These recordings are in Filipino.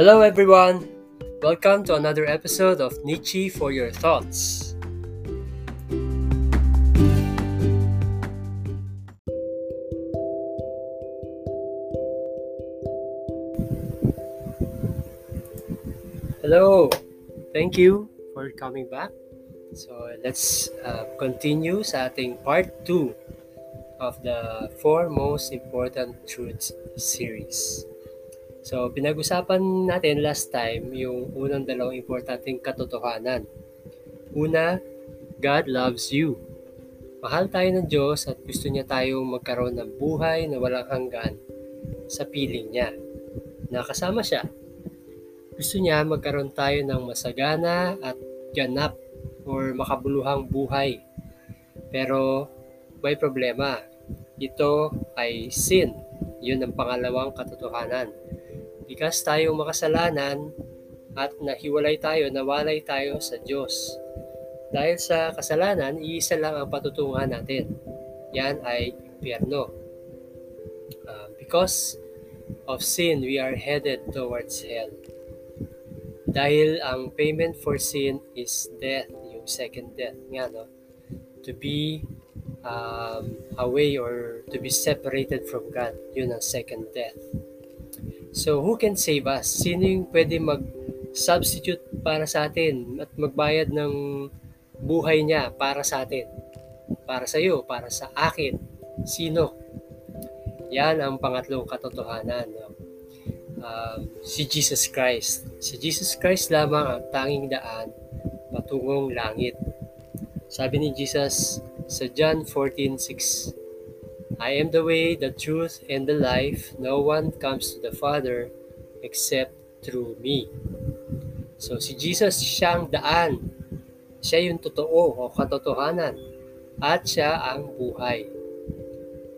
Hello, everyone. Welcome to another episode of Nietzsche for Your Thoughts. Hello. Thank you for coming back. So let's uh, continue sa part 2 of the four most important truths series. So pinag-usapan natin last time yung unang dalawang importanteng katotohanan. Una, God loves you. Mahal tayo ng Diyos at gusto niya tayong magkaroon ng buhay na walang hanggan sa piling niya. Nakasama siya gusto niya magkaroon tayo ng masagana at ganap or makabuluhang buhay. Pero may problema. Ito ay sin. Yun ang pangalawang katotohanan. Bikas tayong makasalanan at nahiwalay tayo, nawalay tayo sa Diyos. Dahil sa kasalanan, iisa lang ang patutungan natin. Yan ay impyerno. Uh, because of sin, we are headed towards hell. Dahil ang payment for sin is death, yung second death nga, no? To be um, away or to be separated from God, yun ang second death. So, who can save us? Sino yung pwede mag-substitute para sa atin at magbayad ng buhay niya para sa atin? Para sa iyo, para sa akin. Sino? Yan ang pangatlong katotohanan. No? um, si Jesus Christ. Si Jesus Christ lamang ang tanging daan patungong langit. Sabi ni Jesus sa John 14:6, I am the way, the truth, and the life. No one comes to the Father except through me. So si Jesus siyang daan. Siya yung totoo o katotohanan. At siya ang buhay.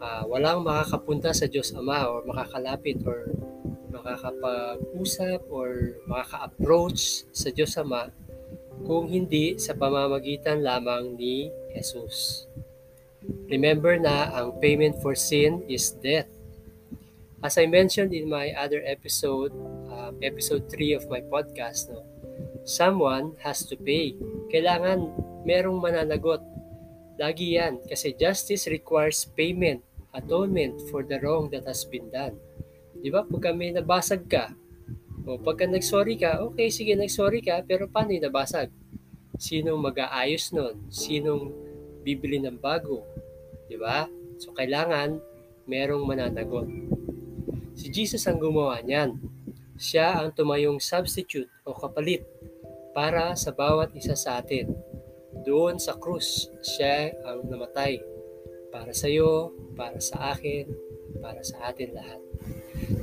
Uh, walang makakapunta sa Diyos Ama o makakalapit or makakapag-usap or makaka-approach sa Diyos Ama kung hindi sa pamamagitan lamang ni Jesus. Remember na ang payment for sin is death. As I mentioned in my other episode, uh, episode 3 of my podcast, no, someone has to pay. Kailangan merong mananagot. Lagi yan kasi justice requires payment, atonement for the wrong that has been done. Di ba? Pag may nabasag ka, o pagka nag-sorry ka, okay, sige, nag-sorry ka, pero paano yung nabasag? Sinong mag-aayos nun? Sinong bibili ng bago? Di ba? So, kailangan merong mananagot. Si Jesus ang gumawa niyan. Siya ang tumayong substitute o kapalit para sa bawat isa sa atin. Doon sa krus, siya ang namatay. Para sa iyo, para sa akin, para sa atin lahat.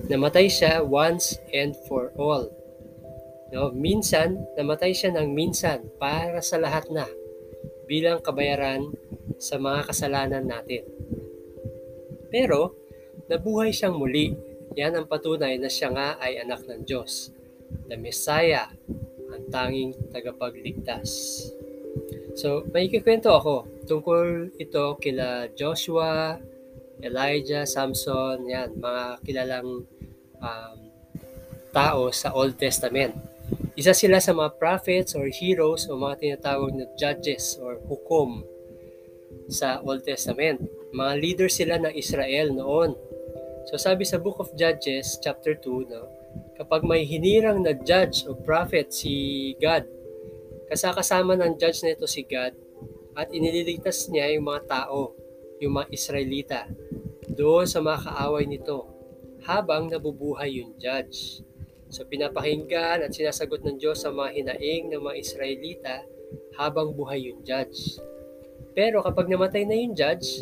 Namatay siya once and for all. No, minsan, namatay siya ng minsan para sa lahat na bilang kabayaran sa mga kasalanan natin. Pero, nabuhay siyang muli. Yan ang patunay na siya nga ay anak ng Diyos. The Messiah, ang tanging tagapagligtas. So, may kikwento ako tungkol ito kila Joshua, Elijah, Samson, yan, mga kilalang um, tao sa Old Testament. Isa sila sa mga prophets or heroes o mga tinatawag na judges or hukom sa Old Testament. Mga leader sila ng Israel noon. So sabi sa Book of Judges, chapter 2, no, kapag may hinirang na judge o prophet si God, kasakasama ng judge nito si God at inililigtas niya yung mga tao, yung mga Israelita doon sa mga kaaway nito habang nabubuhay yung judge. So pinapakinggan at sinasagot ng Diyos sa mga hinaing ng mga Israelita habang buhay yung judge. Pero kapag namatay na yung judge,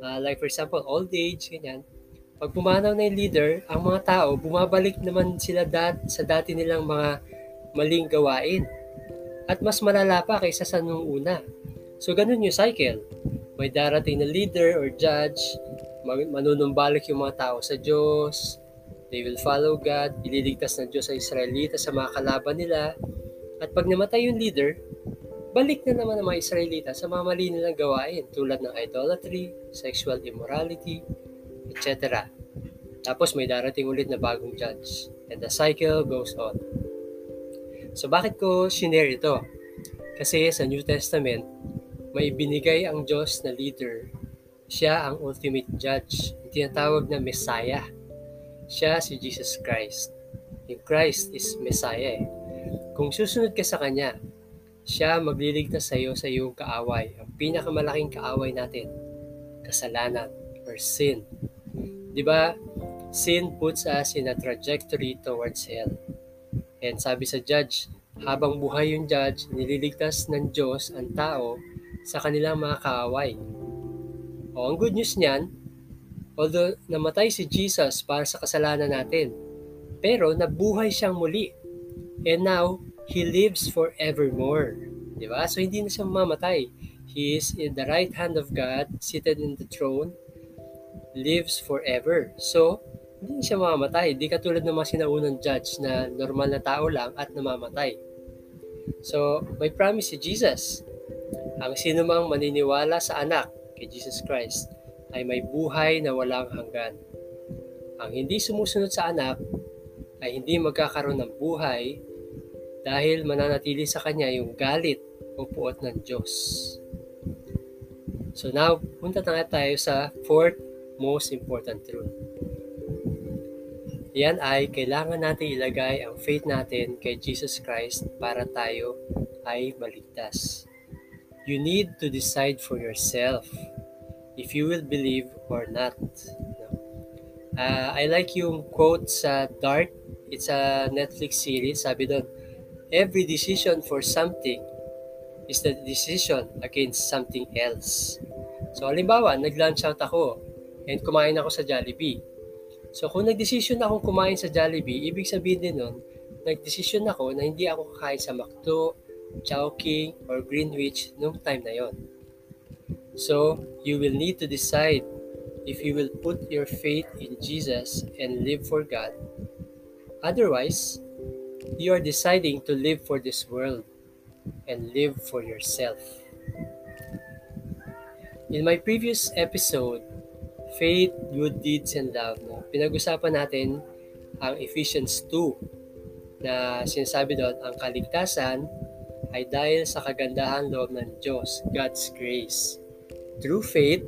uh, like for example, old age, ganyan, pag pumanaw na yung leader, ang mga tao, bumabalik naman sila dat sa dati nilang mga maling gawain. At mas malala pa kaysa sa nung una. So ganun yung cycle. May darating na leader or judge, manunumbalik yung mga tao sa Diyos, they will follow God, ililigtas ng Diyos sa Israelita sa mga kalaban nila, at pag namatay yung leader, balik na naman ang mga Israelita sa mga mali nilang gawain tulad ng idolatry, sexual immorality, etc. Tapos may darating ulit na bagong judge. And the cycle goes on. So bakit ko shinare ito? Kasi sa New Testament, may binigay ang Diyos na leader. Siya ang ultimate judge. Tinatawag na Messiah. Siya si Jesus Christ. Yung Christ is Messiah eh. Kung susunod ka sa Kanya, siya magliligtas sa iyo sa iyong kaaway. Ang pinakamalaking kaaway natin, kasalanan or sin. 'Di ba? Sin puts us in a trajectory towards hell. And sabi sa judge, habang buhay yung judge, nililigtas ng Diyos ang tao sa kanilang mga kaaway. O ang good news niyan, although namatay si Jesus para sa kasalanan natin, pero nabuhay siyang muli. And now, He lives forevermore. Di ba? So, hindi na siya mamamatay. He is in the right hand of God, seated in the throne, lives forever. So, hindi siya mamamatay. Hindi katulad ng mga sinaunang judge na normal na tao lang at namamatay. So, may promise si Jesus. Ang sino mang maniniwala sa anak kay Jesus Christ ay may buhay na walang hanggan. Ang hindi sumusunod sa anak ay hindi magkakaroon ng buhay dahil mananatili sa kanya yung galit o puot ng Diyos. So now, punta na tayo sa fourth most important truth. Yan ay kailangan natin ilagay ang faith natin kay Jesus Christ para tayo ay maligtas. You need to decide for yourself if you will believe or not. Uh, I like yung quote sa Dark. It's a Netflix series. Sabi doon, every decision for something is the decision against something else. So, halimbawa, nag-lunch out ako and kumain ako sa Jollibee. So, kung nag-decision akong kumain sa Jollibee, ibig sabihin din nun, nag-decision ako na hindi ako kakain sa McDo, Chowking, or Greenwich nung time na yon. So, you will need to decide if you will put your faith in Jesus and live for God. Otherwise, you are deciding to live for this world and live for yourself. In my previous episode, Faith, Good Deeds, and Love, no, pinag-usapan natin ang Ephesians 2 na sinasabi doon, ang kaligtasan ay dahil sa kagandahan loob ng Diyos, God's grace. Through faith,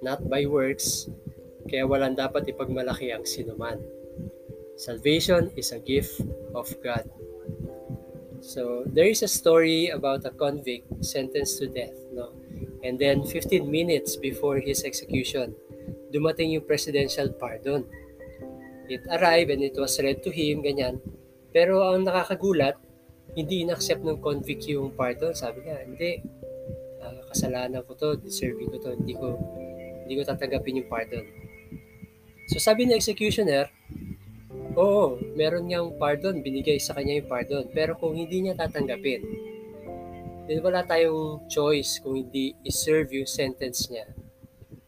not by works, kaya walang dapat ipagmalaki ang sinuman. Salvation is a gift of God. So there is a story about a convict sentenced to death, no? And then 15 minutes before his execution, dumating yung presidential pardon. It arrived and it was read to him, ganyan. Pero ang nakakagulat, hindi inaccept ng convict yung pardon. Sabi niya, hindi, kasalanan ko to, deserving ko to, hindi ko, hindi ko tatanggapin yung pardon. So sabi ng executioner, Oo, meron niyang pardon, binigay sa kanya yung pardon. Pero kung hindi niya tatanggapin, then wala tayong choice kung hindi i-serve yung sentence niya.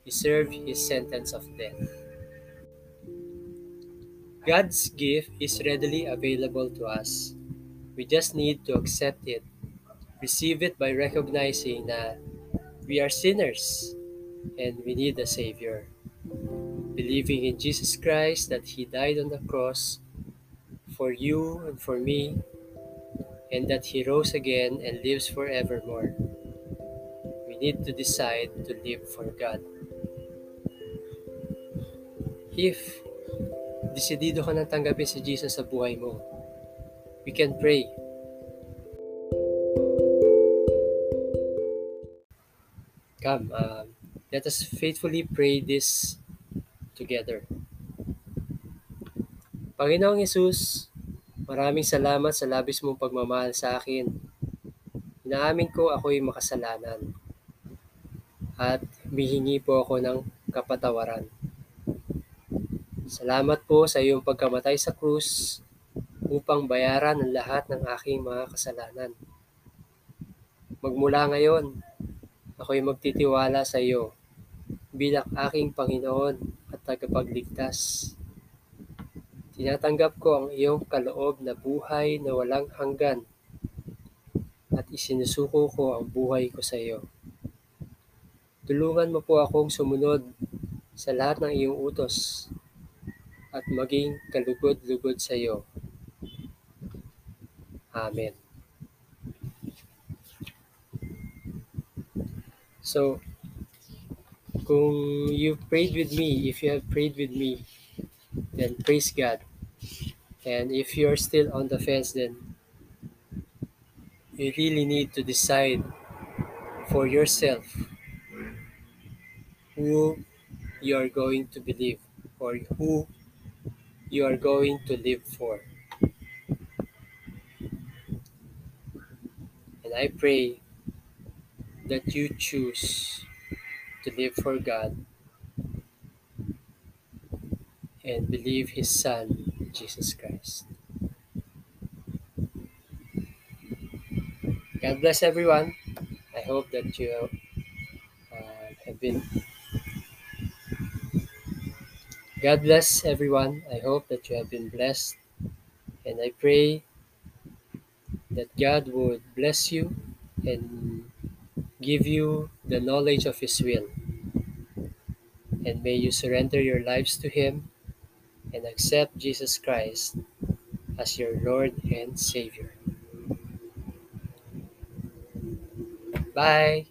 I-serve his sentence of death. God's gift is readily available to us. We just need to accept it, receive it by recognizing that we are sinners and we need a Savior believing in Jesus Christ that He died on the cross for you and for me, and that He rose again and lives forevermore. We need to decide to live for God. If desidido ka nang tanggapin si Jesus sa buhay mo, we can pray. Come, uh, let us faithfully pray this together. Panginoong Yesus, maraming salamat sa labis mong pagmamahal sa akin. Inaamin ko ako'y makasalanan at mihingi po ako ng kapatawaran. Salamat po sa iyong pagkamatay sa krus upang bayaran ang lahat ng aking mga kasalanan. Magmula ngayon, ako'y magtitiwala sa iyo bilang aking Panginoon at tagapagligtas. Tinatanggap ko ang iyong kaloob na buhay na walang hanggan at isinusuko ko ang buhay ko sa iyo. Tulungan mo po akong sumunod sa lahat ng iyong utos at maging kalugod-lugod sa iyo. Amen. So, kung you prayed with me, if you have prayed with me, then praise God. And if you're still on the fence, then you really need to decide for yourself who you are going to believe or who you are going to live for. And I pray that you choose to live for God and believe His Son, Jesus Christ. God bless everyone. I hope that you uh, have been. God bless everyone. I hope that you have been blessed. And I pray that God would bless you and give you the knowledge of His will. And may you surrender your lives to Him and accept Jesus Christ as your Lord and Savior. Bye.